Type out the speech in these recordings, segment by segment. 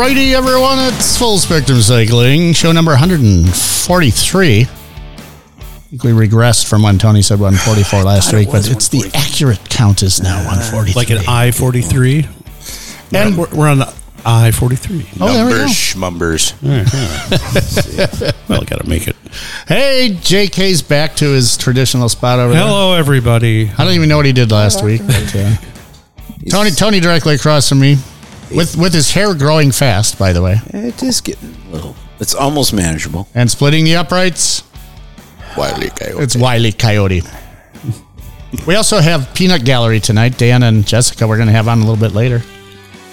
Alrighty, everyone, it's Full Spectrum Cycling, show number 143. I think we regressed from when Tony said 144 last week, but it's the accurate count is now 143. Like an I forty three. And- we're, we're on I forty three. Oh, there we go. Numbers, schmumbers. Well, gotta make it. Hey, JK's back to his traditional spot over there. Hello, everybody. I don't even know what he did last week. But, uh, Tony, Tony directly across from me, with with his hair growing fast, by the way, It is getting a little. It's almost manageable. and splitting the uprights. Wiley Coyote. It's Wiley Coyote. we also have Peanut Gallery tonight. Dan and Jessica, we're going to have on a little bit later.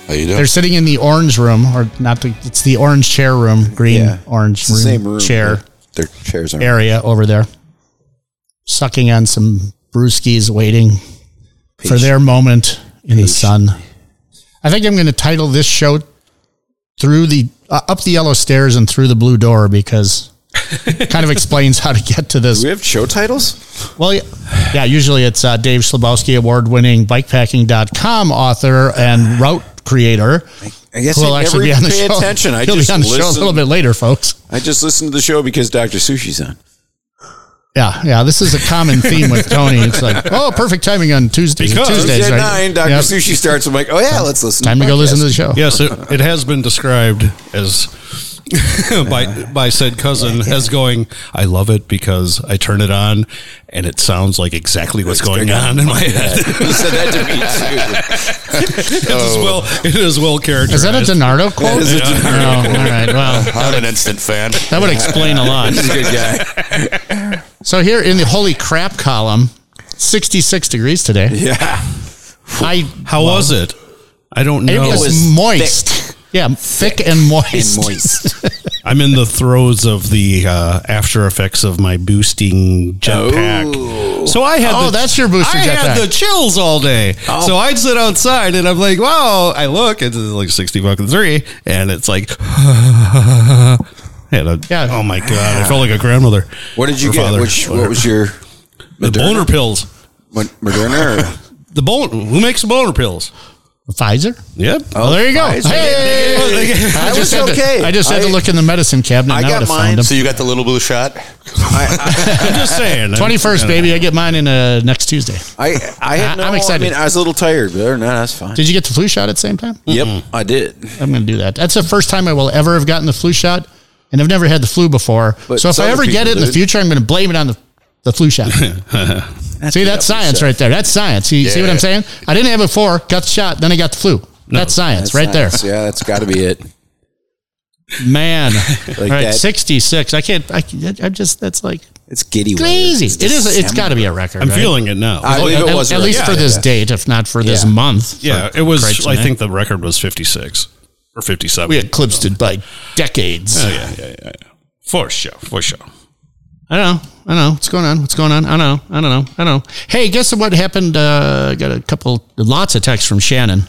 How you doing? They're sitting in the orange room, or not the, it's the orange chair room, green Yeah. orange room, same room. chair Their chairs are area over there, sucking on some brewskis, waiting for their moment in the sun. I think I'm going to title this show "Through the uh, Up the Yellow Stairs and Through the Blue Door" because it kind of explains how to get to this Do we have show titles? well, yeah, yeah usually it's uh, Dave Slabowski, award winning bikepacking.com author and route creator. I guess will I actually be on the pay show. attention. I He'll just be on the show a little bit later, folks. I just listened to the show because Dr. Sushi's on. Yeah, yeah. This is a common theme with Tony. It's like, oh, perfect timing on Tuesdays. Because- Tuesdays, At right? nine, Dr. Yep. Sushi starts. I'm like, oh yeah, let's listen. To the show. Time to go listen to the show. Yes, it, it has been described as by by said cousin as going. I love it because I turn it on and it sounds like exactly what's going on in my head. he said that to me too. it, is oh. well, it is well characterized. Is that a Donardo quote? is a Oh, all right. Well, I'm an instant fan. that would explain a lot. He's a good guy. So here in the holy crap column, 66 degrees today. Yeah. I How was it? I don't it know. it was moist. Yeah, thick, and moist. And moist. I'm in the throes of the uh, after effects of my boosting jetpack. So I had Oh, the, that's your boosting I had jetpack. the chills all day. So I'd sit outside and I'm like, wow. I look, it's like sixty fucking three, and it's like, and a, Yeah. Oh my god, I felt like a grandmother. What did you get? father. Which what was your the boner pills? What, Moderna? Or? The bone. Who makes the boner pills? Pfizer? Yep. Oh, there you go. Pfizer. Hey, I was had to- okay. I just had to look in the medicine cabinet. I and I got mine. found So you got the little blue shot? I, I'm just saying. Twenty first, baby. I get mine in uh, next Tuesday. I, I, I had no, I'm excited. I mean, I was a little tired, but other than that, that's fine. Did you get the flu shot at the same time? Yep, I did. I'm going to do that. That's the first time I will ever have gotten the flu shot, and I've never had the flu before. But so if I ever get people it in the future, I'm going to blame it on the, the flu shot. see, that's science right there. That's science. See, see what I'm saying? I didn't have it before, got the shot, then I got the flu. that's science That's right there. Yeah, that's got to be it. there. Man. All right, that. 66. I can't, I, I'm just, that's like It's giddy. weather. crazy. It's It is, it's got to be a record. I'm right? feeling it now. I believe at, it was. at a least record. for this Yeah. date, if not for this month. yeah, for it was. I think the record was 56 or 57. we eclipsed it by decades. Oh, yeah, yeah, yeah, yeah. For sure, for sure. I don't know. I don't know. What's going on? What's going on? I don't know. I don't know. I don't know. Hey, guess what happened? Uh, got a couple, lots of texts from Shannon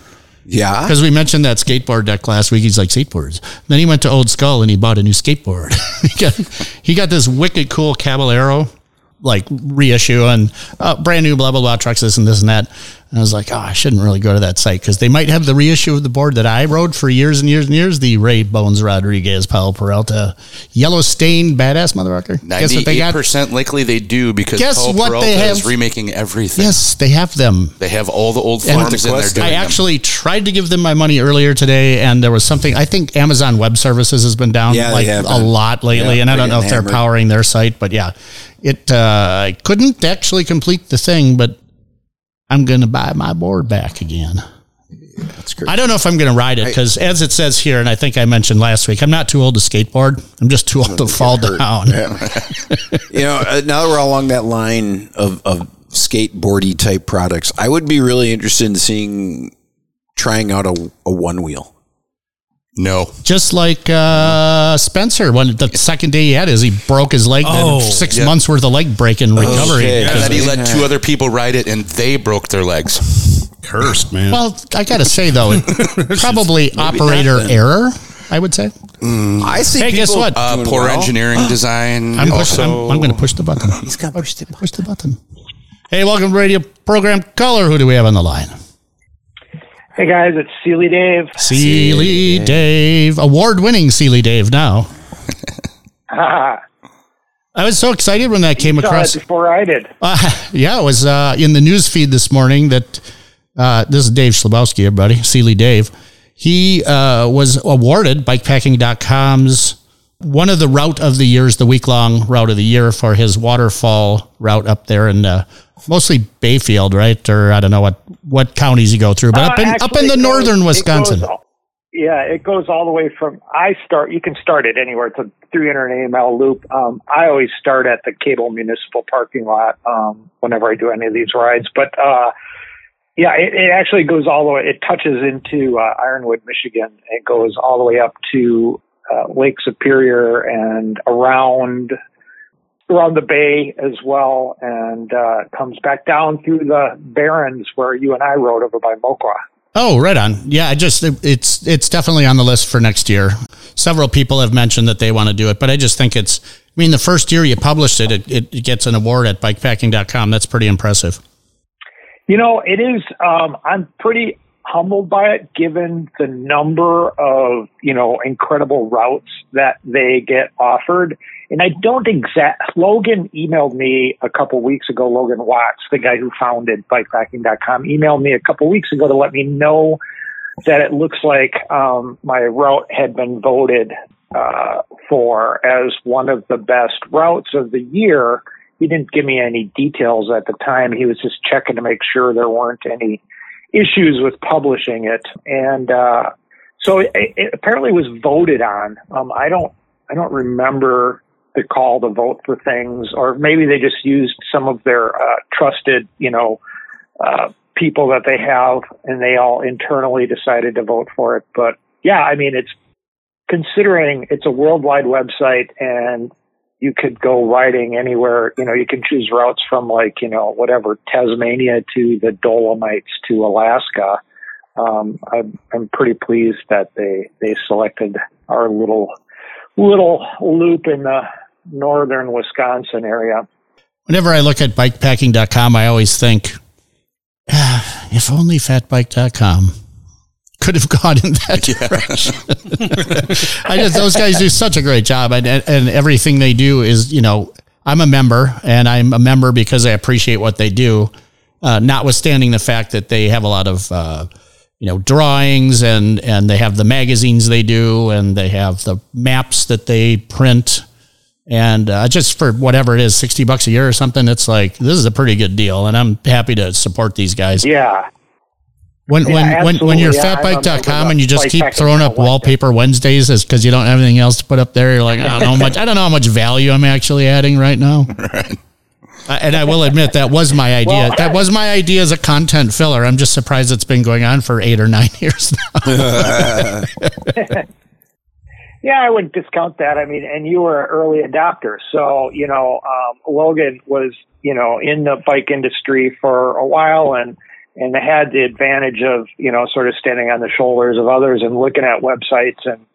Yeah. because we mentioned that skateboard deck last week. He's like skateboards. Then he went to Old Skull and he bought a new skateboard. he got he got this wicked cool Caballero like reissue and uh, brand new blah blah blah trucks this and this and that. And I was like, oh, I shouldn't really go to that site because they might have the reissue of the board that I rode for years and years and years. The Ray Bones Rodriguez Powell Peralta yellow stained badass motherfucker. Guess what they Ninety-eight got? percent likely they do because Guess Powell what Peralta they is have? remaking everything. Yes, they have them. They have all the old And forms and they're Quest- doing I them. actually tried to give them my money earlier today, and there was something. I think Amazon Web Services has been down Yeah, like a been. lot lately, Yeah, and I don't know if getting they're powering their site, but yeah, it. Uh, I couldn't actually complete the thing, but I'm going to buy my board back again. That's great. I don't know if I'm going to ride it because, as it says here, and I think I mentioned last week, I'm not too old to skateboard. I'm just too old to fall down. you know, uh, now that we're along that line of, of skateboardy type products, I would be really interested in seeing trying out a, a one wheel. No. Just like uh, Spencer, when the second day he had his, he broke his leg. Oh, then six yeah. months worth of leg breaking recovery. Okay. And then he let two other people ride it and they broke their legs. Cursed, man. Well, I got to say though, probably operator error. I would say. I see. Hey, guess what? Uh, poor well. engineering design. I'm, push, I'm, also, I'm going to push the button. He's got push the button. Push the button. Hey, welcome to radio program Color. Who do we have on the line? Hey guys, it's Sealy Dave. Sealy Dave, award winning Sealy Dave now. I was so excited when that came saw across. before I did. Uh, yeah, it was uh, in the news feed this morning that uh, this is Dave Slabowski, everybody, Sealy Dave. He uh, was awarded bikepacking.com's one of the route of the years, the week long route of the year for his waterfall route up there in uh, mostly Bayfield, right? Or I don't know what, what counties you go through, but up Uh, in, up in the goes- northern it Wisconsin. goes yeah, it goes all the way from I start. You can start it anywhere. It's a 300 mile loop. Um, I always start at the Cable Municipal parking lot um, whenever I do any of these rides. But uh, yeah, it, it actually goes all the way. It touches into uh, Ironwood, Michigan. It goes all the way up to uh, Lake Superior and around around the bay as well, and uh, comes back down through the Barrens where you and I rode over by Moquah. Oh, right on. Yeah, I just it's it's definitely on the list for next year. Several people have mentioned that they want to do it, but I just think it's. I mean, the first year you published it, it, it gets an award at bikepacking.com. That's pretty impressive. You know, it is. Um, I'm pretty humbled by it, given the number of you know incredible routes that they get offered. And I don't exact. Logan emailed me a couple weeks ago. Logan Watts, the guy who founded Bikepacking.com, emailed me a couple weeks ago to let me know that it looks like um, my route had been voted uh, for as one of the best routes of the year. He didn't give me any details at the time. He was just checking to make sure there weren't any issues with publishing it, and uh, so it, it apparently was voted on. Um, I don't, I don't remember call to vote for things, or maybe they just used some of their uh, trusted, you know, uh, people that they have, and they all internally decided to vote for it. But yeah, I mean, it's considering it's a worldwide website and you could go riding anywhere. You know, you can choose routes from like, you know, whatever, Tasmania to the Dolomites to Alaska. Um, I'm, I'm pretty pleased that they, they selected our little, little loop in the northern Wisconsin area. Whenever I look at bikepacking.com, I always think, ah, if only fatbike.com could have gone in that direction. I just, those guys do such a great job and, and everything they do is, you know, I'm a member and I'm a member because I appreciate what they do. Uh, notwithstanding the fact that they have a lot of, uh, you know, drawings and, and they have the magazines they do and they have the maps that they print. And uh, just for whatever it is, 60 bucks a year or something, it's like, this is a pretty good deal. And I'm happy to support these guys. Yeah. When, Yeah, when, when, when you're. Yeah, I'm a member fatbike.com and you just keep throwing up Select. wallpaper Wednesdays is because you don't have anything else to put up there. You're like, I don't know how much, I don't know how much value I'm actually adding right now. Uh, and I will admit that was my idea. Well, that was my idea as a content filler. I'm just surprised it's been going on for eight or nine years now. Yeah, I wouldn't discount that. I mean, and you were an early adopter. So, you know, um, Logan was, you know, in the bike industry for a while and, and had the advantage of, you know, sort of standing on the shoulders of others and looking at websites and,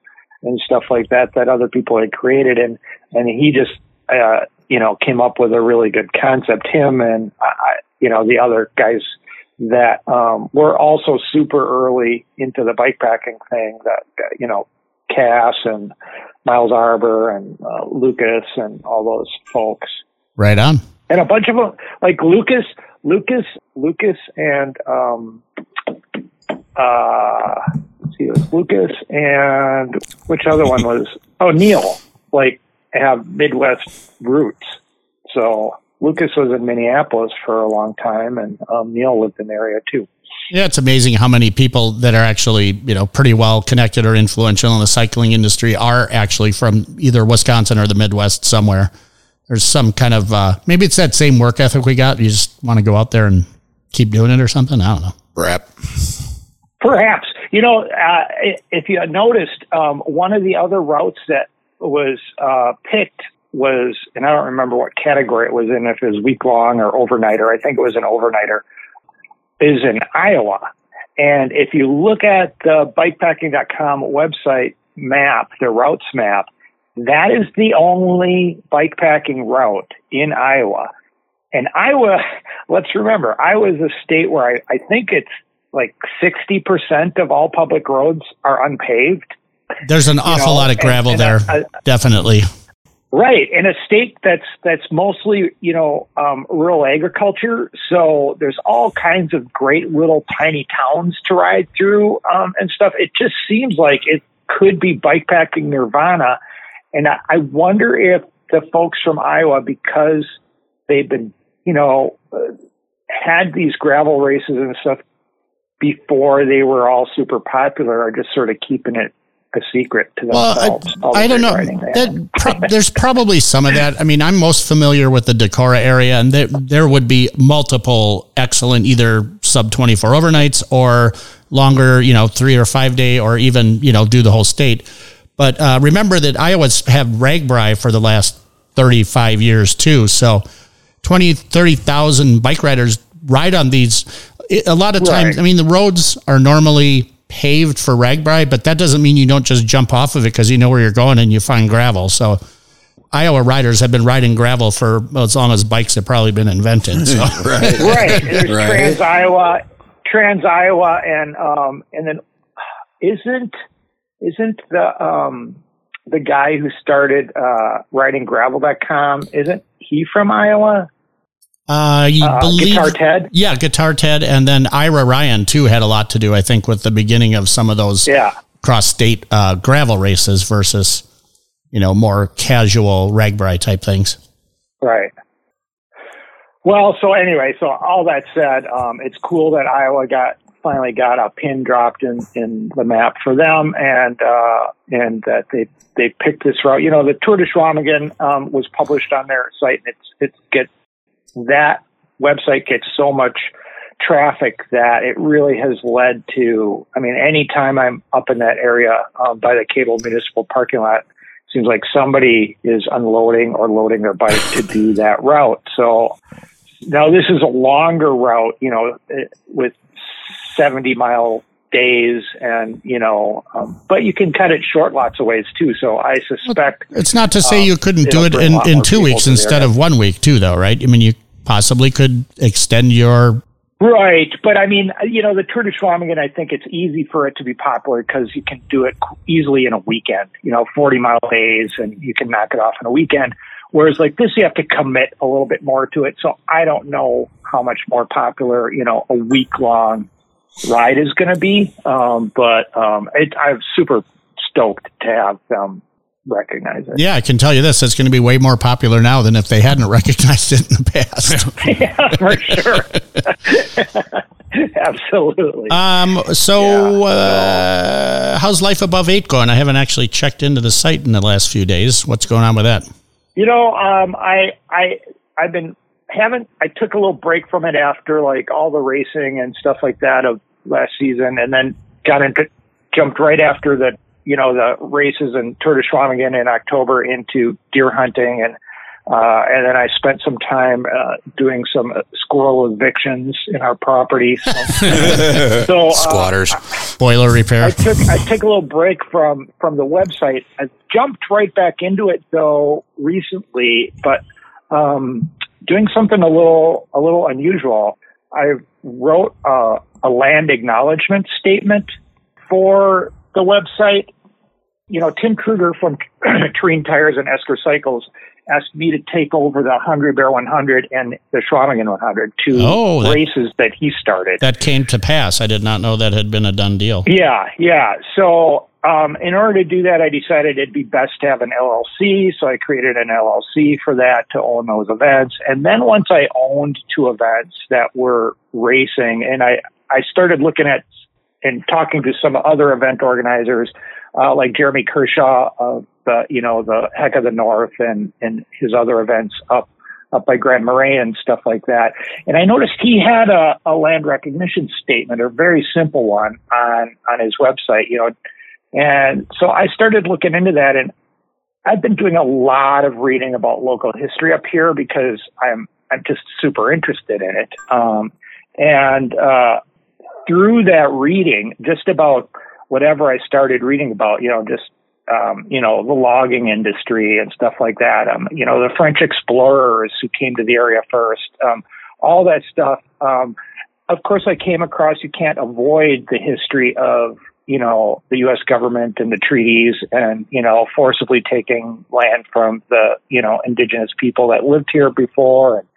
and stuff like that that other people had created. And, and he just, uh, you know, came up with a really good concept. Him and, I, you know, the other guys that, um, were also super early into the bike packing thing that, you know, Cass and Miles Arbour and uh, Lucas and all those folks, right on. and a bunch of them like Lucas, Lucas, Lucas, and um, uh, let's see, it was Lucas and which other one was? Oh, Neil. Like have Midwest roots, so Lucas was in Minneapolis for a long time, and um, Neil lived in the area too. Yeah, it's amazing how many people that are actually, you know, pretty well connected or influential in the cycling industry are actually from either Wisconsin or the Midwest somewhere. There's some kind of uh, maybe it's that same work ethic we got. You just want to go out there and keep doing it or something. I don't know. Rap. Perhaps. You know, uh, if you noticed, um, one of the other routes that was uh, picked was, and I don't remember what category it was in, if it was week long or overnighter. I think it was an overnighter, is in Iowa. And if you look at the bikepacking.com website map, the routes map, that is the only bikepacking route in Iowa. And Iowa, let's remember, Iowa is a state where I, I think it's like 60% of all public roads are unpaved. There's an awful know, lot of gravel and there, I- I- definitely. Right, in a state that's that's mostly you know um, rural agriculture, so there's all kinds of great little tiny towns to ride through um, and stuff. It just seems like it could be bikepacking nirvana, and I, I wonder if the folks from Iowa, because they've been you know uh, had these gravel races and stuff before they were all super popular, are just sort of keeping it a secret to Well, themselves. all I, I don't know. That, pro- there's probably some of that. I mean, I'm most familiar with the Decorah area, and there, there would be multiple excellent either sub 24 overnights or longer, you know, three or five day, or even, you know, do the whole state. But uh, remember that Iowa's have RAGBRAI for the last 35 years too. So 20, 30,000 bike riders ride on these. A lot of times, Right. I mean, the roads are normally paved for RAGBRAI, but that doesn't mean you don't just jump off of it because you know where you're going and you find gravel. So Iowa riders have been riding gravel for well, as long as bikes have probably been invented. So right. right. There's Right. Trans Iowa, Trans Iowa, and um, and then isn't isn't the um the guy who started uh ridinggravel.com isn't he from Iowa? Uh, you Uh, believe Guitar Ted. Yeah, Guitar Ted, and then Ira Ryan too had a lot to do, I think, with the beginning of some of those Yeah. cross state uh, gravel races versus you know more casual RAGBRAI type things. Right. Well, so anyway, so all that said, um, it's cool that Iowa got finally got a pin dropped in, in the map for them, and uh, and that they they picked this route. You know, the Tour de Chequamegon um, was published on their site, and it's it's get that website gets so much traffic that it really has led to. I mean, anytime I'm up in that area um, by the Cable Municipal parking lot, seems like somebody is unloading or loading their bike to do that route. So now this is a longer route, you know, eh, with 70 mile days and, you know, um, but you can cut it short lots of ways too. So I suspect It's not to say Um, you couldn't do it in, in two weeks instead of one week too, though, right? I mean, you possibly could extend your Right, but I mean, you know, the Tour de Chequamegon, I think it's easy for it to be popular because you can do it easily in a weekend. You know, forty mile days, and you can knock it off in a weekend. Whereas like this, you have to commit a little bit more to it. So I don't know how much more popular, you know, a week long ride is going to be. Um, but um, it, I'm super stoked to have them recognize it. Yeah, I can tell you this: it's going to be way more popular now than if they hadn't recognized it in the past. yeah, for sure. Absolutely. um, so, uh, how's life above eight going? I haven't actually checked into the site in the last few days. What's going on with that? You know, um, I I I've been haven't I took a little break from it after like all the racing and stuff like that of last season, and then got into jumped right after the you know the races and Tour de Chequamegon in October into deer hunting and. Uh, and then I spent some time uh, doing some uh, squirrel evictions in our property. So, so uh, Squatters. Boiler I repair. took I took a little break from from the website. I jumped right back into it though recently, but um, doing something a little a little unusual. I wrote a, a land acknowledgement statement for the website. You know, Tim Kruger from Terrene Tires and Esker Cycles asked me to take over the Hungry Bear 100 and the Chequamegon 100, two Oh, that- races that he started. That came to pass. I did not know that had been a done deal. Yeah, yeah. So, um, in order to do that, I decided it'd be best to have an LLC. So I created an LLC for that to own those events. And then once I owned two events that were racing, and I I started looking at and talking to some other event organizers, uh, like Jeremy Kershaw of the you know the Heck of the North and and his other events up up by Grand Marais and stuff like that. And I noticed he had a, a land recognition statement, a very simple one on on his website, you know. And so I started looking into that and I've been doing a lot of reading about local history up here because I'm I'm just super interested in it. Um, and uh, through that reading, just about whatever I started reading about, you know, just um, you know, the logging industry and stuff like that. Um, you know, the French explorers who came to the area first, um, all that stuff. Um, of course, I came across. You can't avoid the history of you know the U.S. government and the treaties, and you know forcibly taking land from the you know indigenous people that lived here before, and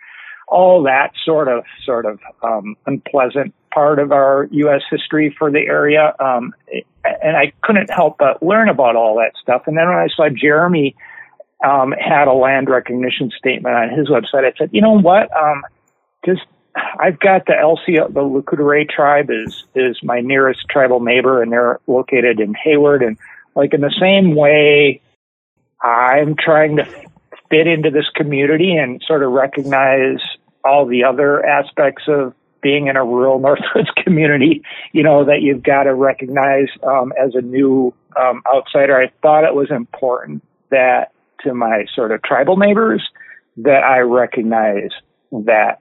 all that sort of sort of um, unpleasant part of our U.S. history for the area. Um, and I couldn't help but learn about all that stuff. And then when I saw Jeremy um, had a land recognition statement on his website, I said, you know what? Um, just I've got the LCO, the Lakota tribe is is my nearest tribal neighbor, and they're located in Hayward. And like in the same way, I'm trying to fit into this community and sort of recognize all the other aspects of being in a rural Northwoods community, you know, that you've got to recognize um, as a new um, outsider. I thought it was important that to my sort of tribal neighbors that I recognize that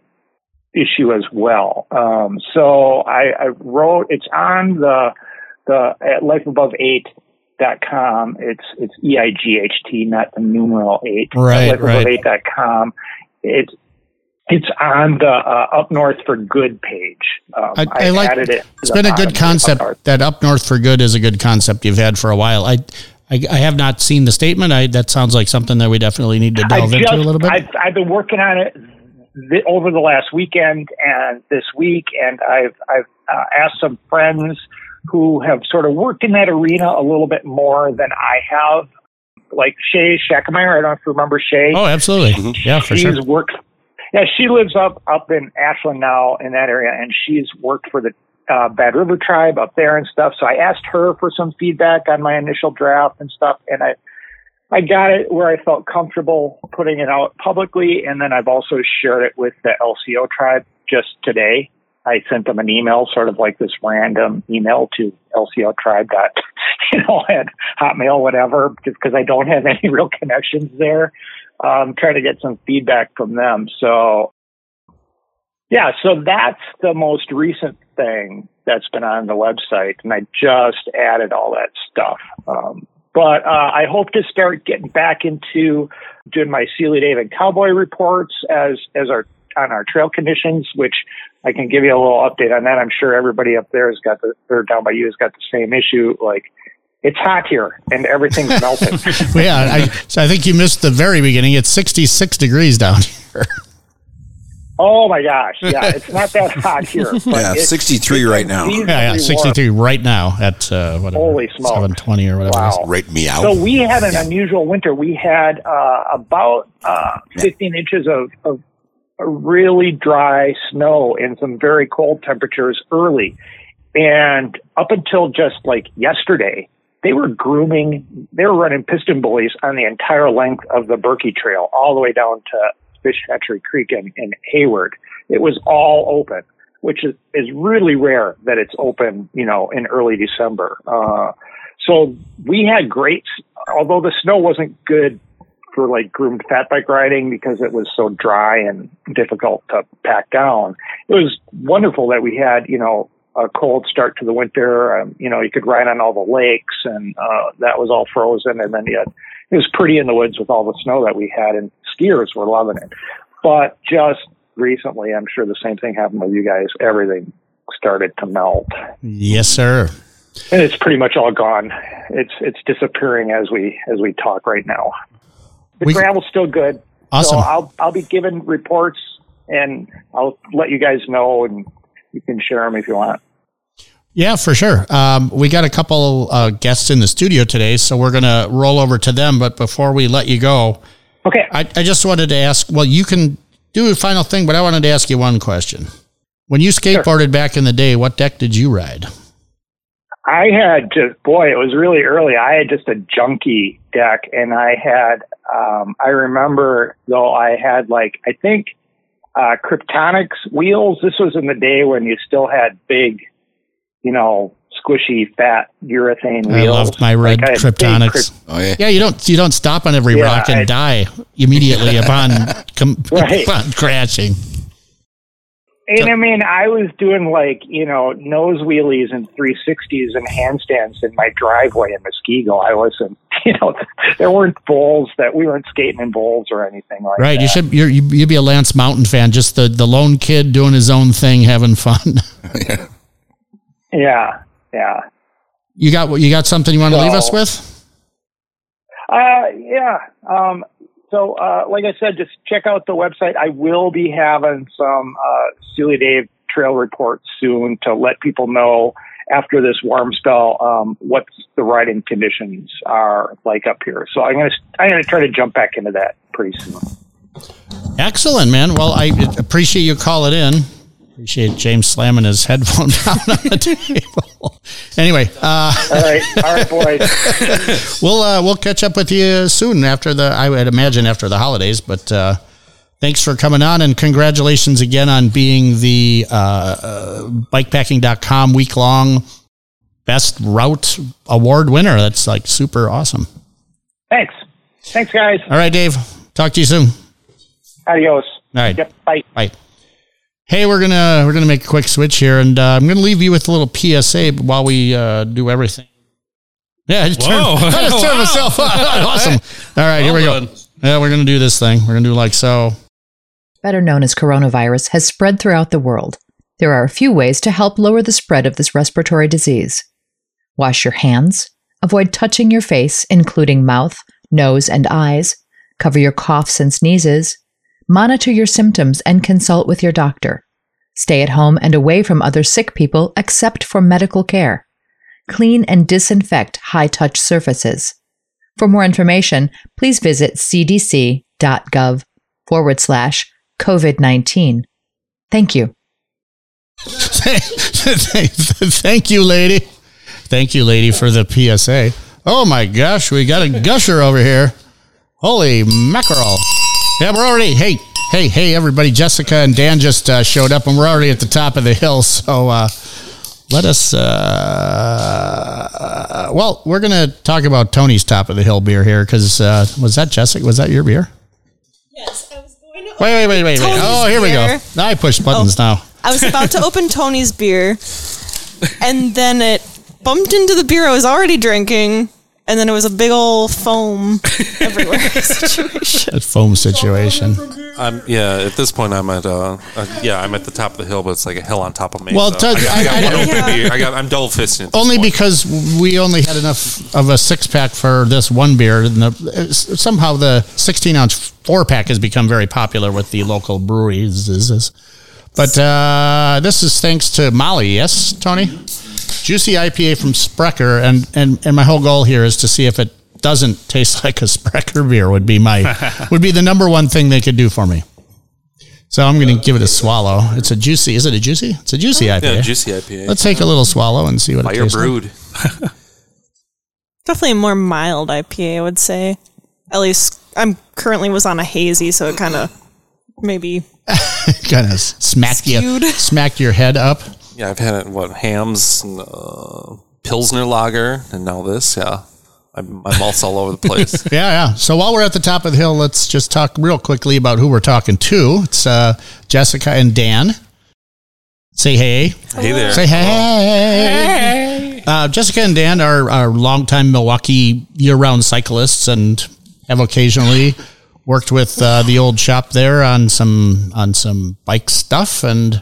issue as well. Um, so I, I, wrote, it's on the, the at lifeaboveeight.com. It's, it's E-I-G-H-T, not the numeral eight. Right, right. Lifeaboveeight.com. It's, it's on the uh, Up North for Good page. Um, I, I, I like it. It's been a good concept. That Up North for Good is a good concept you've had for a while. I, I, I have not seen the statement. I, that sounds like something that we definitely need to delve just, into a little bit. I've, I've been working on it th- over the last weekend and this week, and I've I've uh, asked some friends who have sort of worked in that arena a little bit more than I have. Like Shay Schackemeyer, I don't know if you remember Shay. Oh, absolutely. Yeah, for She's sure. worked yeah, she lives up up in Ashland now in that area, and she's worked for the uh, Bad River tribe up there and stuff. So I asked her for some feedback on my initial draft and stuff, and I I got it where I felt comfortable putting it out publicly, and then I've also shared it with the LCO tribe just today. I sent them an email, sort of like this random email to LCO tribe dot, you know, at Hotmail, whatever, just because I don't have any real connections there um, trying to get some feedback from them. So, yeah, so that's the most recent thing that's been on the website, and I just added all that stuff. Um, but uh, I hope to start getting back into doing my Sealy David Cowboy reports as as our on our trail conditions, which I can give you a little update on that. I'm sure everybody up there has got the or down by you has got the same issue. Like it's hot here and everything's melting. well, yeah, I, so I think you missed the very beginning. It's 66 degrees down here. Oh my gosh! Yeah, it's not that hot here. yeah, it's, 63 it's right now. Yeah, yeah, 63 warm. right now at uh, whatever. Holy smokes. 720 or whatever. Wow. Rate me out. So we had an unusual winter. We had uh, about uh, 15 yeah. inches of, of really dry snow and some very cold temperatures early. And up until just like yesterday, they were grooming, they were running PistenBullies on the entire length of the Birkie Trail, all the way down to Fish Hatchery Creek and, in Hayward. It was all open, which is, is really rare that it's open, you know, in early December. Uh, so we had great, although the snow wasn't good for like groomed fat bike riding because it was so dry and difficult to pack down. It was wonderful that we had, you know, a cold start to the winter. Um, you know, you could ride on all the lakes, and uh, that was all frozen. And then you had, it was pretty in the woods with all the snow that we had, and skiers were loving it. But just recently, I'm sure the same thing happened with you guys. Everything started to melt. Yes, sir. And it's pretty much all gone. It's it's disappearing as we as we talk right now. The we, gravel's still good. Awesome. So I'll I'll be giving reports and I'll let you guys know and you can share them if you want. Yeah, for sure. Um, we got a couple uh, guests in the studio today, so we're going to roll over to them. But before we let you go, okay, I, I just wanted to ask. Well, you can do a final thing, but I wanted to ask you one question. When you skateboarded sure. back in the day, what deck did you ride? I had just boy, it was really early. I had just a junky deck, and I had. Um, I remember though I had like I think uh, Kryptonics wheels. This was in the day when you still had big you know, squishy, fat urethane wheels. I loved my red like Kryptonics. oh yeah, yeah. You don't you don't stop on every yeah, rock and I, die immediately upon com- right. upon crashing. And I mean, I was doing like, you know, nose wheelies and 360s and handstands in my driveway in Muskego. I wasn't, you know, there weren't bowls that we weren't skating in bowls or anything like Right. that. Right. You should you're, you you'd be a Lance Mountain fan, just the the lone kid doing his own thing, having fun. Yeah. Yeah. You got what? you got something you want to leave us with? Uh, yeah. Um, so, uh, like I said, just check out the website. I will be having some uh, Steely Dave trail reports soon to let people know after this warm spell um, what the riding conditions are like up here. So I'm gonna I'm gonna try to jump back into that pretty soon. Excellent, man. Well, I appreciate you calling in. Appreciate James slamming his headphone down on the table. Anyway, uh, All right, all right, boys. we'll uh, we'll catch up with you soon after the I would imagine after the holidays. But uh, thanks for coming on and congratulations again on being the uh, uh, bikepacking.com week long best route award winner. That's like super awesome. Thanks. Thanks, guys. All right, Dave. Talk to you soon. Adios. All right. Yep. Bye. Bye. Hey, we're gonna we're gonna make a quick switch here, and uh, I'm gonna leave you with a little PSA while we uh, do everything. Yeah, I just turned, Whoa. I just turned Wow. myself on. awesome. All right, here we Well go. done. Yeah, we're gonna do this thing. We're gonna do like so. better known as coronavirus, has spread throughout the world. There are a few ways to help lower the spread of this respiratory disease. Wash your hands, avoid touching your face, including mouth, nose, and eyes, cover your coughs and sneezes, monitor your symptoms and consult with your doctor. Stay at home and away from other sick people except for medical care. Clean and disinfect high touch surfaces. For more information, please visit cdc.gov forward slash COVID 19. Thank you. Thank you, lady. Thank you, lady, for the PSA. Oh my gosh, we got a gusher over here. Holy mackerel. Yeah, we're already, hey, hey, hey, everybody. Jessica and Dan just uh, showed up, and we're already at the top of the hill. So uh, let us, uh, well, we're going to talk about Tony's top of the hill beer here because uh, was that Jessica? Was that your beer? Yes, I was going to. Wait, wait, wait, wait, wait. Oh, here we go. Now I push buttons now. I was about to open Tony's beer, and then it bumped into the beer I was already drinking, and then it was a big old foam everywhere situation. That foam situation. I'm yeah. At this point, I'm at uh, uh, yeah. I'm at the top of the hill, but it's like a hill on top of me. Well, so Ted, I got, I got I- one I- open Yeah. beer. I got. I'm double fisting. Only because we only had enough of a six pack for this one beer. And the, somehow the 16 ounce four pack has become very popular with the local breweries. Is- is- But uh, this is thanks to Molly. Yes, Tony? Juicy IPA from Sprecher. And, and, and my whole goal here is to see if it doesn't taste like a Sprecher beer would be my would be the number one thing they could do for me. So I'm going to give it a swallow. It's a juicy. Is it a juicy? It's a juicy IPA. yeah, juicy IPA. Let's take a little swallow and see what it Fire tastes like. brewed. Definitely a more mild IPA, I would say. At least I'm currently was on a hazy, so it kind of maybe kind of smacked you, smacked your head up. Yeah, I've had it. What hams, and, uh, pilsner lager, and now this. Yeah, I'm, my mouth's all over the place. Yeah, yeah. So while we're at the top of the hill, let's just talk real quickly about who we're talking to. It's uh, Jessica and Dan. Say hey. hey there. Say hey. Uh, Jessica and Dan are, are longtime Milwaukee year-round cyclists and have occasionally worked with uh, the old shop there on some on some bike stuff. And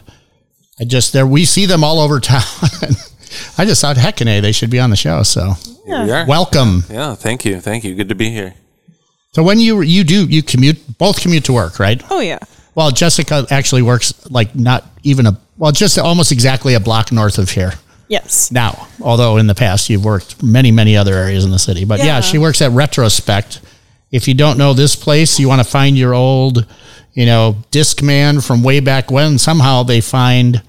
I just there we see them all over town. I just thought, heck, they should be on the show. So Here we are. welcome. Yeah, thank you, thank you. Good to be here. So when you you do you commute both commute to work, right? oh yeah. Well, Jessica actually works like not even a well, just almost exactly a block north of here Yes. now. Although in the past you've worked many many other areas in the city, but yeah, Yeah. she works at Retrospect. If you don't know this place, you want to find your old, you know, Discman from way back when. Somehow they find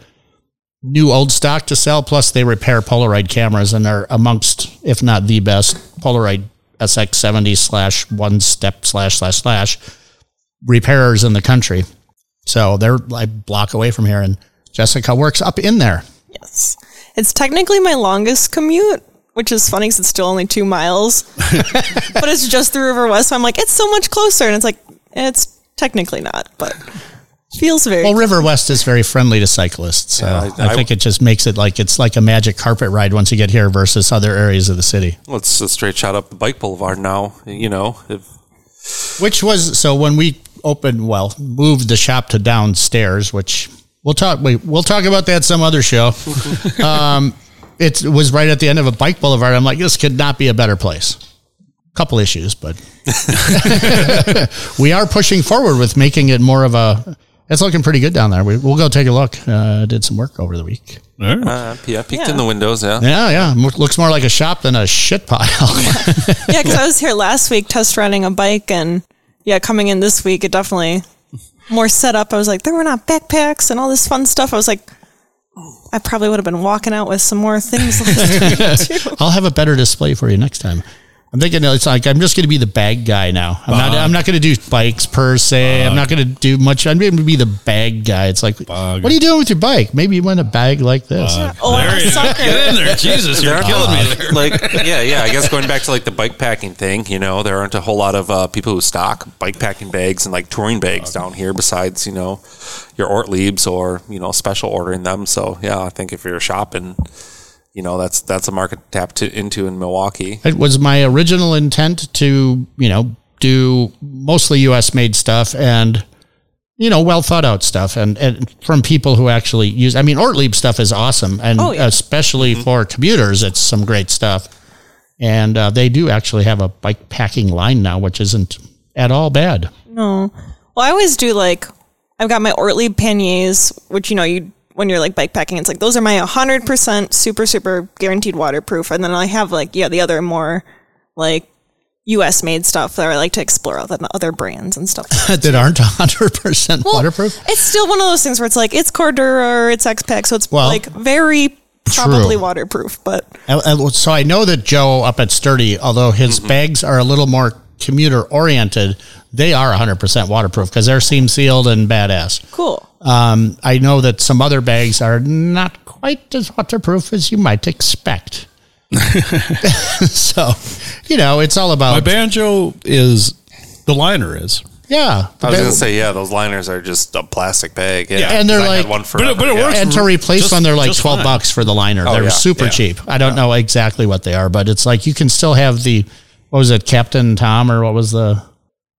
new old stock to sell. Plus, they repair Polaroid cameras and are amongst, if not the best, Polaroid SX70 slash one step slash slash slash repairers in the country. So they're like a block away from here, and Jessica works up in there. Yes. It's technically my longest commute, which is funny because it's still only two miles. but it's just the River West. So I'm like, it's so much closer. And it's like, it's technically not, but Feels very. Well, River West is very friendly to cyclists. So Yeah, I, I- think it just makes it like it's like a magic carpet ride once you get here versus other areas of the city. Well, it's a straight shot up the bike boulevard now. You know, if, Which was so when we opened, well, moved the shop to downstairs, which we'll talk. We, we'll talk about that some other show. um, it was right at the end of a bike boulevard. I'm like, this could not be a better place. Couple issues, but we are pushing forward with making it more of a. It's looking pretty good down there. We, we'll go take a look. Uh, did some work over the week. All right. uh, yeah, peeked Yeah. in the windows. Yeah. Yeah, yeah. Mo- Looks more like a shop than a shit pile. yeah, because I was here last week test riding a bike, and yeah, coming in this week, it definitely more set up. I was like, there were not backpacks and all this fun stuff. I was like, I probably would have been walking out with some more things last time too. I'll have a better display for you next time. I'm thinking it's like I'm just going to be the bag guy now. I'm not. I'm not going to do bikes per se. I'm not going to do much. I'm going to be the bag guy. It's like, Bug. what are you doing with your bike? Maybe you want a bag like this. Oh, and a sucker. Get in there, Jesus! You're There killing me there. like yeah yeah i guess going back to like the bike packing thing you know there aren't a whole lot of uh, people who stock bike packing bags and like touring bags down here besides you know your ortliebs or you know special ordering them so yeah i think if you're shopping you know that's that's a market to tap to, into in milwaukee It was my original intent to, you know, do mostly US made stuff and, you know, well thought out stuff and, and from people who actually use, I mean, Ortlieb stuff is awesome. And Oh, yeah. especially for commuters, it's some great stuff. And uh, they do actually have a bike packing line now, which isn't at all bad. No. Well, I always do like I've got my Ortlieb panniers, which you know you when you're like bike packing, it's like those are my 100% super super guaranteed waterproof, and then I have like yeah the other more like U.S. made stuff that I like to explore other other brands and stuff. that aren't 100% Well, waterproof. It's still one of those things where it's like it's Cordura or it's X-Pack, so it's Well, like very probably true. waterproof, but And- and So I know that Joe up at Sturdy, although his bags are a little more commuter oriented, they are 100% waterproof because they're seam sealed and badass. cool. Um, I know that some other bags are not quite as waterproof as you might expect. so, you know, it's all about. My banjo is the liner is. yeah. i was gonna say yeah those liners are just a plastic bag yeah, And they're 'cause I had like- one for But it- but it works and to replace Just- one, they're like twelve fine. bucks for the liner. they're yeah, super yeah. cheap. I don't know exactly what they are, but it's like you can still have the what was it, Captain Tom, or what was the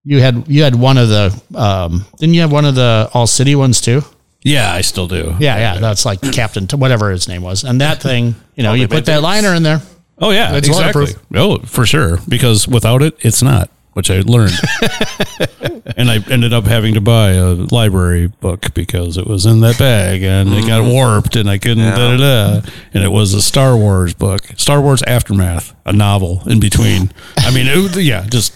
you had you had one of the um didn't you have one of the all city ones too? Yeah, I still do. Yeah, yeah, that's like Captain Tom, whatever his name was, and that thing, you know, Oh, you put that liner in there. Oh yeah, It's exactly. Oh, for sure. Because without it, it's not. Which I learned, and I ended up having to buy a library book because it was in that bag and it got warped and I couldn't. Da, da, da. And it was a Star Wars book, Star Wars Aftermath, a novel in between. I mean, it, yeah, just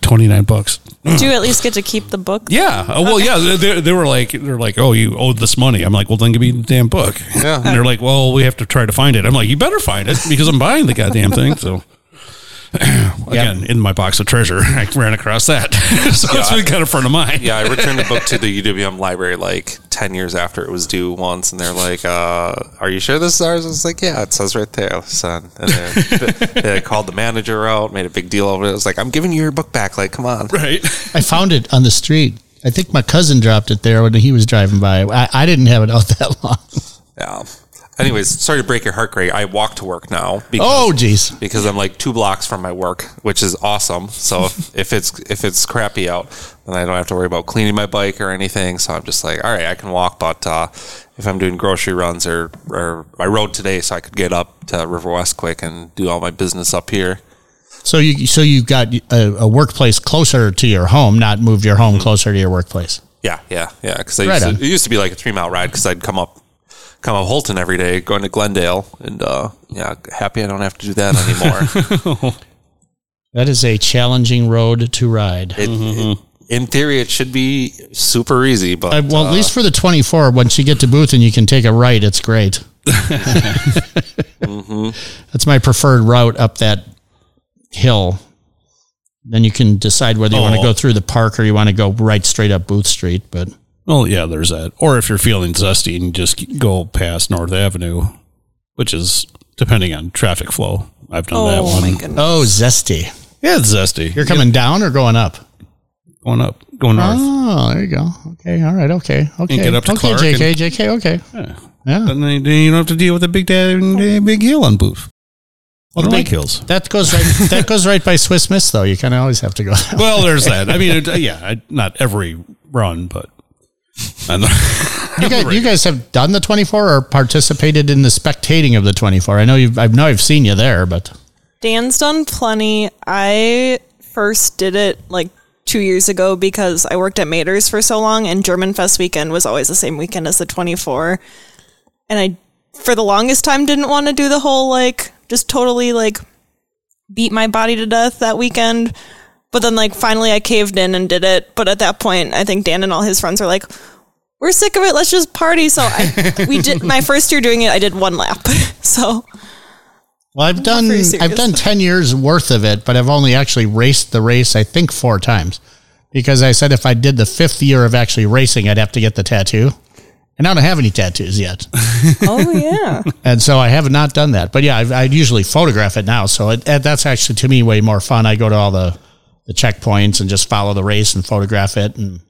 twenty nine bucks. Do you at least get to keep the book? Yeah. Uh, well, yeah. They, they, they were like, they're like, oh, you owed this money. I'm like, well, then give me the damn book. Yeah. And they're like, well, we have to try to find it. I'm like, you better find it because I'm buying the goddamn thing. So. Again, in my box of treasure, I ran across that, so it's been kind of front of mine. yeah, I returned the book to the UWM library like 10 years after it was due once, and they're like, uh, Are you sure this is ours? I was like, Yeah, it says right there, son. And then they called the manager out, made a big deal over it. I was like, I'm giving you your book back. Like, come on. Right. I found it on the street. I think my cousin dropped it there when he was driving by. I, I didn't have it out that long. Yeah. Anyways, sorry to break your heart, Greg. I walk to work now. Because, Oh, geez. because I'm like two blocks from my work, which is awesome. So if, if it's if it's crappy out, then I don't have to worry about cleaning my bike or anything. So I'm just like, all right, I can walk. But uh, if I'm doing grocery runs or or I rode today, so I could get up to River West quick and do all my business up here. So you so you got a, a workplace closer to your home, not moved your home closer to your workplace. Yeah, yeah, yeah. Because Right it used to be like a three mile ride because I'd come up come up Holton every day going to Glendale, and uh, yeah, happy I don't have to do that anymore. That is a challenging road to ride. It, it- in theory, it should be super easy, but Uh, well, uh, at least for the 24, once you get to Booth and you can take a right, it's great. That's my preferred route up that hill. Then you can decide whether you want to Oh. go through the park or you want to go right straight up Booth Street. But Well, yeah, there's that. Or if you're feeling zesty and you just go past North Avenue, which is depending on traffic flow. I've done that Oh one. my goodness. oh, zesty! Yeah, it's zesty. You're coming down or going up? going up, going ah, north. Oh, there you go. Okay, all right, okay, okay. get up to okay, Clark JK, and- JK, okay. Yeah. Yeah. And then, then you don't have to deal with the big dad and the big hill on booth. Well, the Big- big hills. That goes right. that goes right by Swiss Miss, though. You kind of always have to go. that way. Well, there's that. I mean, it, yeah, I, not every run, but and you guys, you guys have done the 24 or participated in the spectating of the 24. I know you've. I know I've seen you there, but Dan's done plenty. I first did it like two years ago because I worked at Mader's for so long, and German Fest weekend was always the same weekend as the 24. And I, for the longest time, didn't want to do the whole like just totally like beat my body to death that weekend. But then, like, finally, I caved in and did it. But at that point, I think Dan and all his friends were like, "We're sick of it. Let's just party." So I, we did my first year doing it. I did one lap. So well, I've done. pretty serious. I've done 10 years worth of it, but I've only actually raced the race. I think four times because I said if I did the fifth year of actually racing, I'd have to get the tattoo, and I don't have any tattoos yet. Oh yeah. And so I have not done that. But yeah, I, I usually photograph it now. So it, that's actually to me way more fun. I go to all the, the checkpoints and just follow the race and photograph it and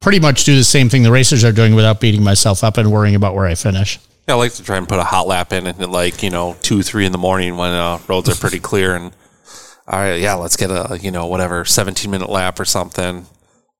pretty much do the same thing the racers are doing without beating myself up and worrying about where I finish. Yeah, I like to try and put a hot lap in at like you know two, three in the morning when uh, roads are pretty clear, and all right, yeah, let's get a you know whatever seventeen minute lap or something.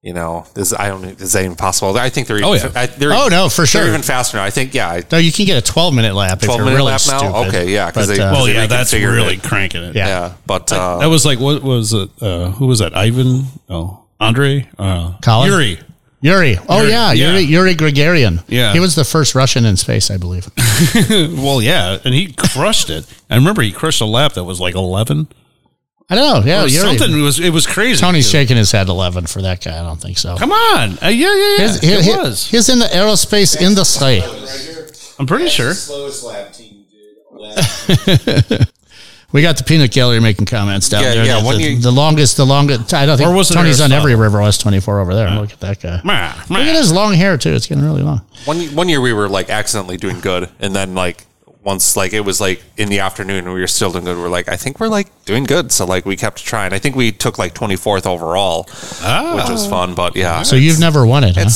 You know, is I don't is that even possible? I think they're even, Oh, yeah. I, they're, Oh, no, for sure. they're even faster now. I think yeah, I- No, you can get a 12 minute lap 12 you're minute really lap now? stupid. Okay, yeah, 'cause But, they- uh, well, yeah, that's really it. cranking it. Yeah. yeah, but uh, That was like what was it? Uh, who was that? Ivan? Oh, Andre? Uh, Colin? Yuri. Yuri. Oh, Yuri, yeah, yeah. Yuri, Yuri Gregorian. Yeah. He was the first Russian in space, I believe. Well, yeah, and he crushed it. I remember he crushed a lap that was like eleven. I don't know. Yeah, Or Yuri. something. It was it was crazy. Tony's shaking his head 11 for that guy. I don't think so. Come on, uh, yeah, yeah, yeah. His- it he- he- was. He's in the aerospace industry. The right I'm pretty sure. Slowest lap team did. We got the peanut gallery making comments down Yeah, there. yeah, The, the, you- the longest, the longest. I don't think Or was Tony's on every River West 24 over there. Look at that guy. Meh, Look at his long hair too. It's getting really long. one one year we were like accidentally doing good, and then like once like it was like in the afternoon and we were still doing good. We're like, I think we're like doing good. So like we kept trying. I think we took like twenty fourth overall, which was fun. But yeah, So you've never won it, huh?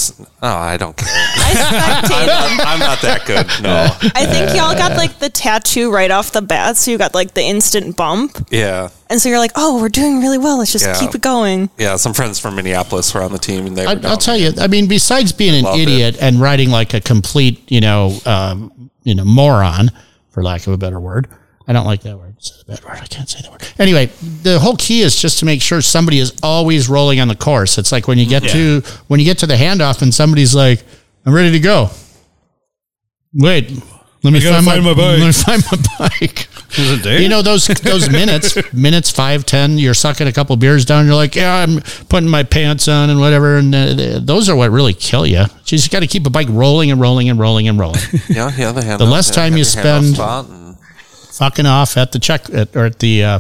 oh I don't care. I spectated. I'm not that good. No. I think y'all got like the tattoo right off the bat, so you got like the instant bump, Yeah. and so you're like, "Oh, we're doing really well. Let's just Yeah. keep it going." Yeah, some friends from Minneapolis were on the team, and they. I, down I'll tell you. I mean, besides being an Loved it. idiot and riding like a complete, you know, um, you know, moron, for lack of a better word. I don't like that word. It's a bad word. I can't say the word. Anyway, the whole key is just to make sure somebody is always rolling on the course. It's like when you get to when you get to the handoff and somebody's like, "I'm ready to go." Wait, let me find, find my bike. Let me find my bike. Was it Dave? You know those those minutes, minutes five, ten. You're sucking a couple beers down. You're like, yeah, I'm putting my pants on and whatever. And uh, those are what really kill you. You just got to keep a bike rolling and rolling and rolling and rolling. Yeah, yeah. The, hand The less time you spend- Fucking off at the check at, or at the uh,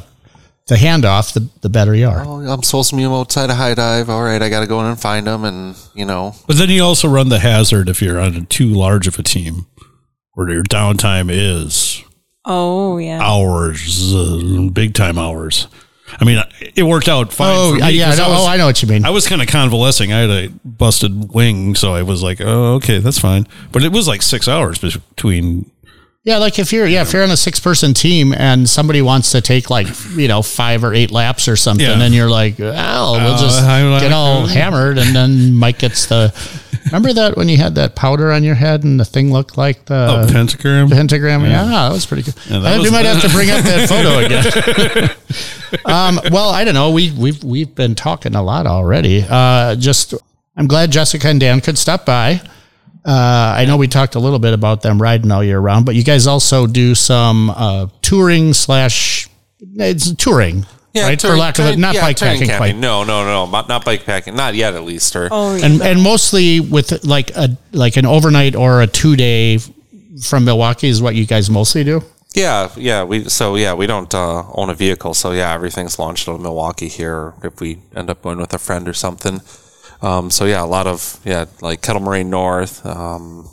the handoff, the the better you are. Oh, I'm supposed to meet him outside a high dive. All right, I got to go in and find him, and you know, But then you also run the hazard if you're on too large of a team, where your downtime is Oh yeah. hours, uh, big time hours. I mean, it worked out fine. Oh for me yeah, 'cause no, I was, oh I know what you mean. I was kind of convalescing. I had a busted wing, so I was like, "Oh, okay, that's fine." But it was like six hours between. Yeah, like if you're yeah if you're on a six person team and somebody wants to take like you know five or eight laps or something, Yeah. and you're like, well, we'll Uh, just I like get all it. hammered, and then Mike gets the. Remember that when you had that powder on your head and the thing looked like the Oh, pentagram. pentagram? Yeah, that was pretty good. Yeah, I- we was- might have to bring up that photo again. um, well, I don't know. We we've we've been talking a lot already. Uh, just I'm glad Jessica and Dan could stop by. Uh, I know we talked a little bit about them riding all year round, but you guys also do some uh, touring slash it's touring, right? For touring- lack of it, not yeah, bike packing camping. quite. No, no, no, not, not bike packing. Not yet, at least. Or Oh yeah. And and mostly with like a like an overnight or a two day from Milwaukee is what you guys mostly do. yeah, yeah. We so yeah, we don't uh, own a vehicle, so yeah, everything's launched out of Milwaukee here. If we end up going with a friend or something, um, so yeah, a lot of yeah, like Kettle Moraine North, um,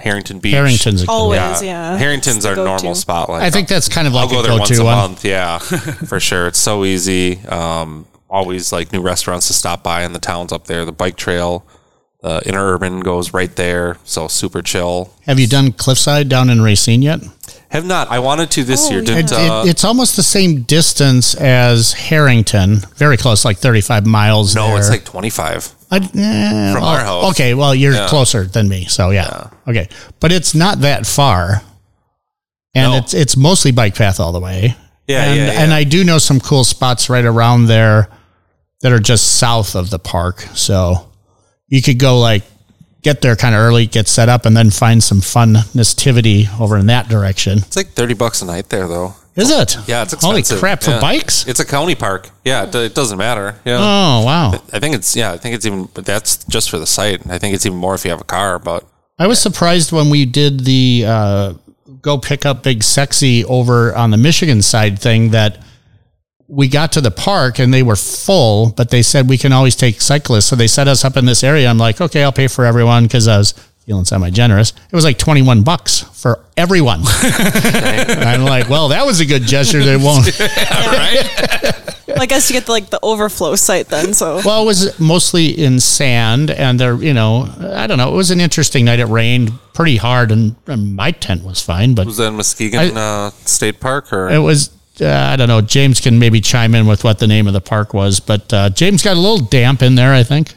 Harrington Beach. Harrington's a good Always, one. yeah. Harrington's It's the our go-to. normal spot. I think that's kind of I'll like go a there go once a one. month. Yeah, for sure. It's so easy. Um, always like new restaurants to stop by in the towns up there. The bike trail, the interurban goes right there, so super chill. Have you done Cliffside down in Racine yet? Have not. I wanted to this Oh, year. yeah. Didn't It, uh, it, it's almost the same distance as Harrington, very close, like 35 miles. no, there. it's like twenty five. I, eh, From our house. Okay, well, you're Yeah. closer than me, so yeah. Okay, but it's not that far, and No. it's it's mostly bike path all the way. Yeah, and, yeah, yeah. and I do know some cool spots right around there that are just south of the park. So you could go like get there kind of early, get set up, and then find some fun nativity over in that direction. It's like thirty bucks a night there, though. Is it? Yeah, it's holy expensive. crap for Yeah. bikes. It's a county park. Yeah, it, it doesn't matter. Yeah. Oh wow! I think it's yeah. I think it's even. But that's just for the site. I think it's even more if you have a car. But I was surprised when we did the uh, go pick up Big Sexy over on the Michigan side thing that we got to the park and they were full, but they said we can always take cyclists. So they set us up in this area. I'm like, okay, I'll pay for everyone because I was feeling semi generous. It was like 21 bucks for everyone. And I'm like, well, that was a good gesture. They won't. I guess you get the, like the overflow site then. So Well, it was mostly in sand, and there, you know, I don't know. It was an interesting night. It rained pretty hard, and, and my tent was fine, but was that in Muskegon uh, State Park or it was. Uh, I don't know. James can maybe chime in with what the name of the park was, but uh, James got a little damp in there. I think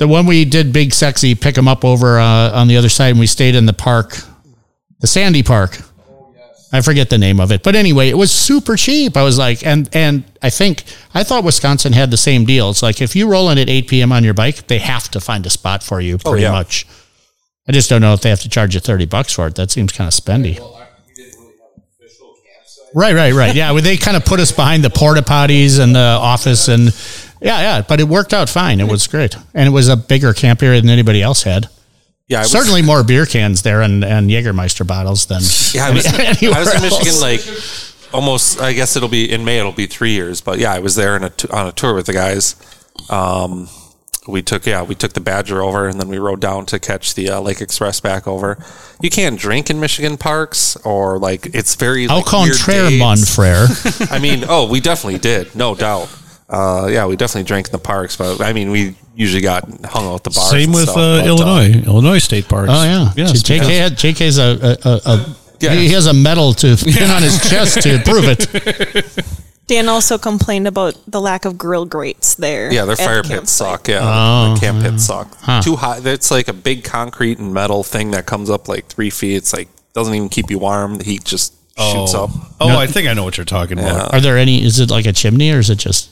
the one we did big sexy pick him up over uh, on the other side, and we stayed in the park, the Sandy Park. I forget the name of it, but anyway, it was super cheap. I was like, and and I think I thought Wisconsin had the same deal. It's like if you roll in at eight p.m. on your bike, they have to find a spot for you, pretty yeah. much. I just don't know if they have to charge you thirty bucks for it. That seems kind of spendy. Right, right, right. Yeah, well, they kind of put us behind the porta potties and the office, and yeah, yeah. But it worked out fine. It was great, and it was a bigger camp area than anybody else had. yeah? Was, Certainly more beer cans there and, and Jägermeister bottles than Yeah, I was, I was in. Michigan like almost. I guess it'll be in May. It'll be three years. But yeah, I was there in a on a tour with the guys. Um, we took yeah, we took the Badger over, and then we rode down to catch the uh, Lake Express back over. You can't drink in Michigan parks, or like it's very Au like, weird contraire, mon frere. I mean, oh, we definitely did, no doubt. Uh, yeah, we definitely drank in the parks, but I mean, we usually got hung out at the bars. Same with stuff, uh, but, Illinois, Illinois state parks. Oh yeah, yes, JK had, JK's a, a, a, a Yeah. he has a medal to pin on his chest to prove it. Dan also complained about the lack of grill grates there. Yeah, their at the fire campsite. pits suck. Yeah, Oh, the camp pits suck. Too high. It's like a big concrete and metal thing that comes up like three feet. It's like doesn't even keep you warm. The heat just oh. shoots up. Oh, I think I know what you're talking about. Are there any? Is it like a chimney or is it just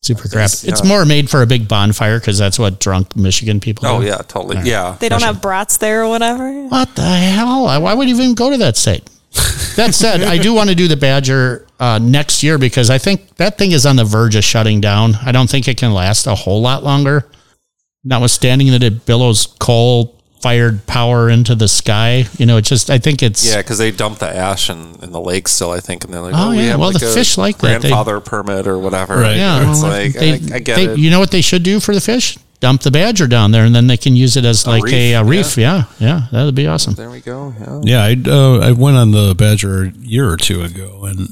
super crap? It's- It's yeah. more made for a big bonfire because that's what drunk Michigan people. Oh do. yeah, totally. Yeah, They don't have brats there or whatever. What the hell? Why would you even go to that state? That said, I do want to do the Badger uh, next year because I think that thing is on the verge of shutting down. I don't think it can last a whole lot longer, notwithstanding that it billows coal fired power into the sky. You know, it just, I think it's, yeah, because they dump the ash in, in the lake still. I think, and they're like, Oh, oh, we yeah. have Well, like the a fish like that. Grandfather permit or whatever. Right. yeah. it's well, like they- I, I get they- it. You know what they should do for the fish? Dump the Badger down there and then they can use it as like a, reef, a reef. Yeah. yeah. That would be awesome. there we go. Yeah. Yeah, I uh, I went on the Badger a year or two ago, and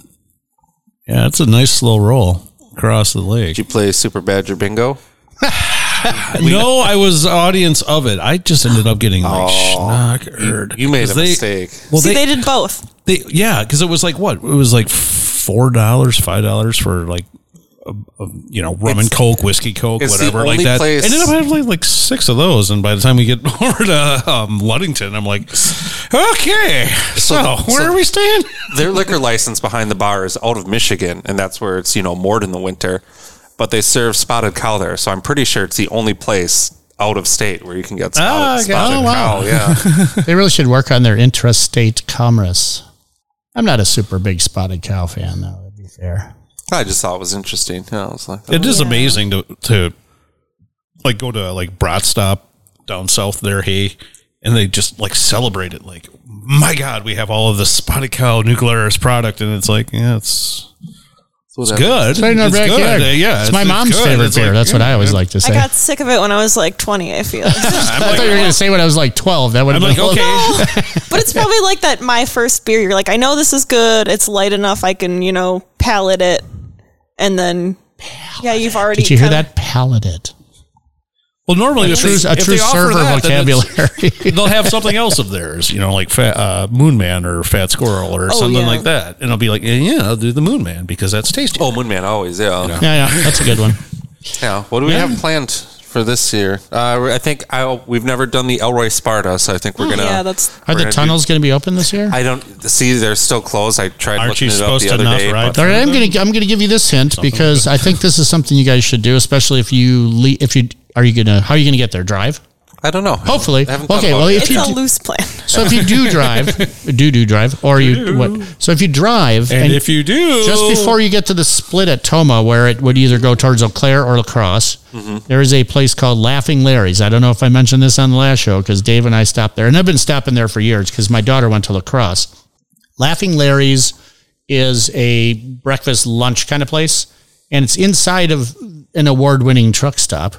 yeah, it's a nice slow roll across the lake. Did you play Super Badger Bingo? no, I was audience of it. I just ended up getting like schnockered. You made a 'Cause they- mistake. Well, See, they, they did both. they yeah, because it was like what? It was like four dollars, five dollars for like. A, a, you know, rum and coke, whiskey coke, it's the whatever, like that. place- Ended up having like six of those, and by the time we get over to um, Ludington, I'm like, okay, so, where so- are we staying? their liquor license behind the bar is out of Michigan, and that's where it's you know moored in the winter. But they serve spotted cow there, so I'm pretty sure it's the only place out of state where you can get spotted, Ah, okay. spotted Oh, wow. cow. Yeah, They really should work on their intrastate commerce. I'm not a super big spotted cow fan, though, to be fair. I just thought it was interesting. Yeah, I was like, It is amazing to to like go to like Brat Stop down south there, hey, and they just like celebrate it. Like, my God, we have all of this spotted cow New Glarus product, and it's like, yeah, it's it's good. It's right in our It's backyard. good. Uh, Yeah, it's, my mom's good. favorite It's beer. like, That's what I always yeah. like to say. I say. got sick of it when I was like 20, I feel. I'm I thought you were going to say when I was like 12. That would I'm have like, been okay, but it's probably like that my first beer. You're like, I know this is good. It's light enough. I can, you know, palate it. And then Yeah, you've already. Did you hear kinda- that? Paladed. Well, normally A if true, they, a if true they server that, vocabulary. they'll have something else of theirs, you know, like fat, uh, Moon Man or Fat Squirrel or Oh, something yeah. like that. And I'll be like, yeah, yeah, I'll do the Moon Man because that's tasty. Oh, Moon Man, always, yeah. yeah, yeah, that's a good one. Yeah. What do we Yeah. have planned for this year? Uh, I think I, we've never done the Elroy Sparta, so I think we're gonna. Yeah, that's. Are the gonna do- tunnels going to be open this year? I don't see. They're still closed. I tried Aren't looking you it up supposed the to other not day. ride but- All right, I'm gonna I'm gonna give you this hint because I think this is something you guys should do, especially if you le- if you are you gonna how are you gonna get there? Drive? I don't know. Hopefully. I Okay, well, it if It's you a loose plan. So if you do drive, do do drive, or you what? So if you drive, and, if you do, just before you get to the split at Tomah, where it would either go towards Eau Claire or La Crosse, mm-hmm. there is a place called Laughing Larry's. I don't know if I mentioned this on the last show because Dave and I stopped there, and I've been stopping there for years because my daughter went to La Crosse. Laughing Larry's is a breakfast lunch kind of place, and it's inside of an award-winning truck stop.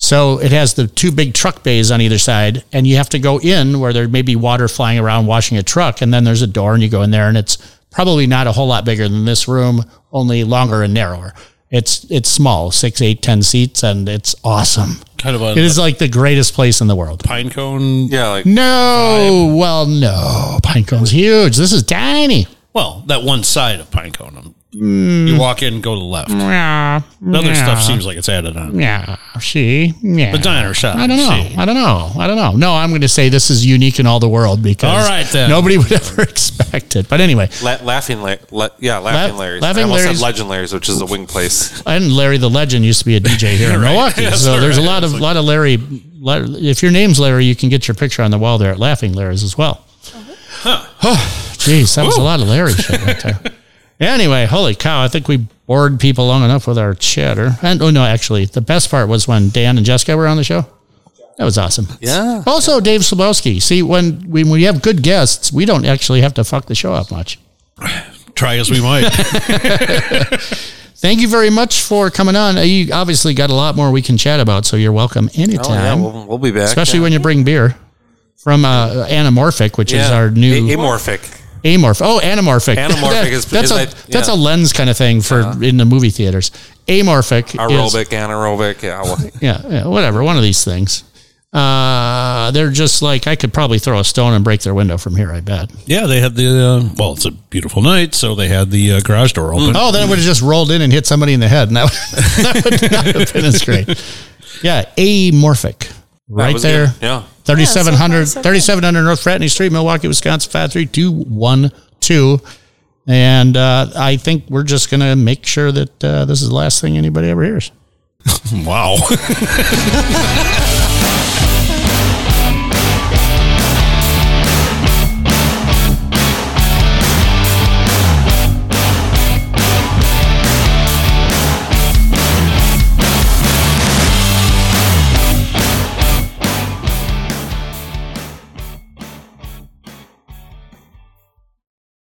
So it has the two big truck bays on either side, and you have to go in where there may be water flying around washing a truck, and then there's a door, and you go in there, and it's probably not a whole lot bigger than this room, only longer and narrower. It's it's small, six, eight, ten seats, and it's awesome. kind of a It is like the greatest place in the world. pine cone. Yeah, like No, well, no, Pinecone's huge. This is tiny. Well, that one side of pine cone. Mm. You walk in, go to the left. Yeah, The other yeah. stuff seems like it's added on. Yeah, see, yeah. The diner shop. I don't know. see. I don't know. I don't know. No, I'm going to say this is unique in all the world because All right, then. nobody would ever expect it. But anyway, La- laughing, La- La- yeah, laughing La- Larry's. Laughing I almost Larry's- said Legend Larry's, which is a wing place. and Larry the Legend used to be a DJ here in Milwaukee. Yes, so there's a lot of lot of Larry. If your name's Larry, you can get your picture on the wall there at Laughing Larry's as well. Oh, Jeez, that was a lot of Larry shit right there. Anyway, holy cow! I think we bored people long enough with our chatter. And oh no, actually, the best part was when Dan and Jessica were on the show. That was awesome. Yeah. Also, Dave Slabowski. See, when when we have good guests, we don't actually have to fuck the show up much. Try as we might. Thank you very much for coming on. Uh, You obviously got a lot more we can chat about, so you're welcome anytime. Oh, yeah, anytime. we'll, we'll be back. especially yeah. when you bring beer from uh, Anamorphic, which is our new A- amorphic. Amorph. Oh, anamorphic. Anamorphic That- is- that's is a like- that's a lens kind of thing for in the movie theaters. Amorphic, is, Aerobic, anaerobic. Yeah. Well, yeah, yeah, whatever, one of these things. Uh, they're just like I could probably throw a stone and break their window from here. I bet. yeah, they had the. Uh, well, it's a beautiful night, so they had the uh, garage door open. Oh, then it would have just rolled in and hit somebody in the head, and that would, that would not have been as great. Yeah, amorphic, right there. good. Yeah. 3700, Yeah, so far, so good. 3700 North Fratney Street, Milwaukee, Wisconsin, 53212. And uh, I think we're just going to make sure that uh, this is the last thing anybody ever hears. Wow.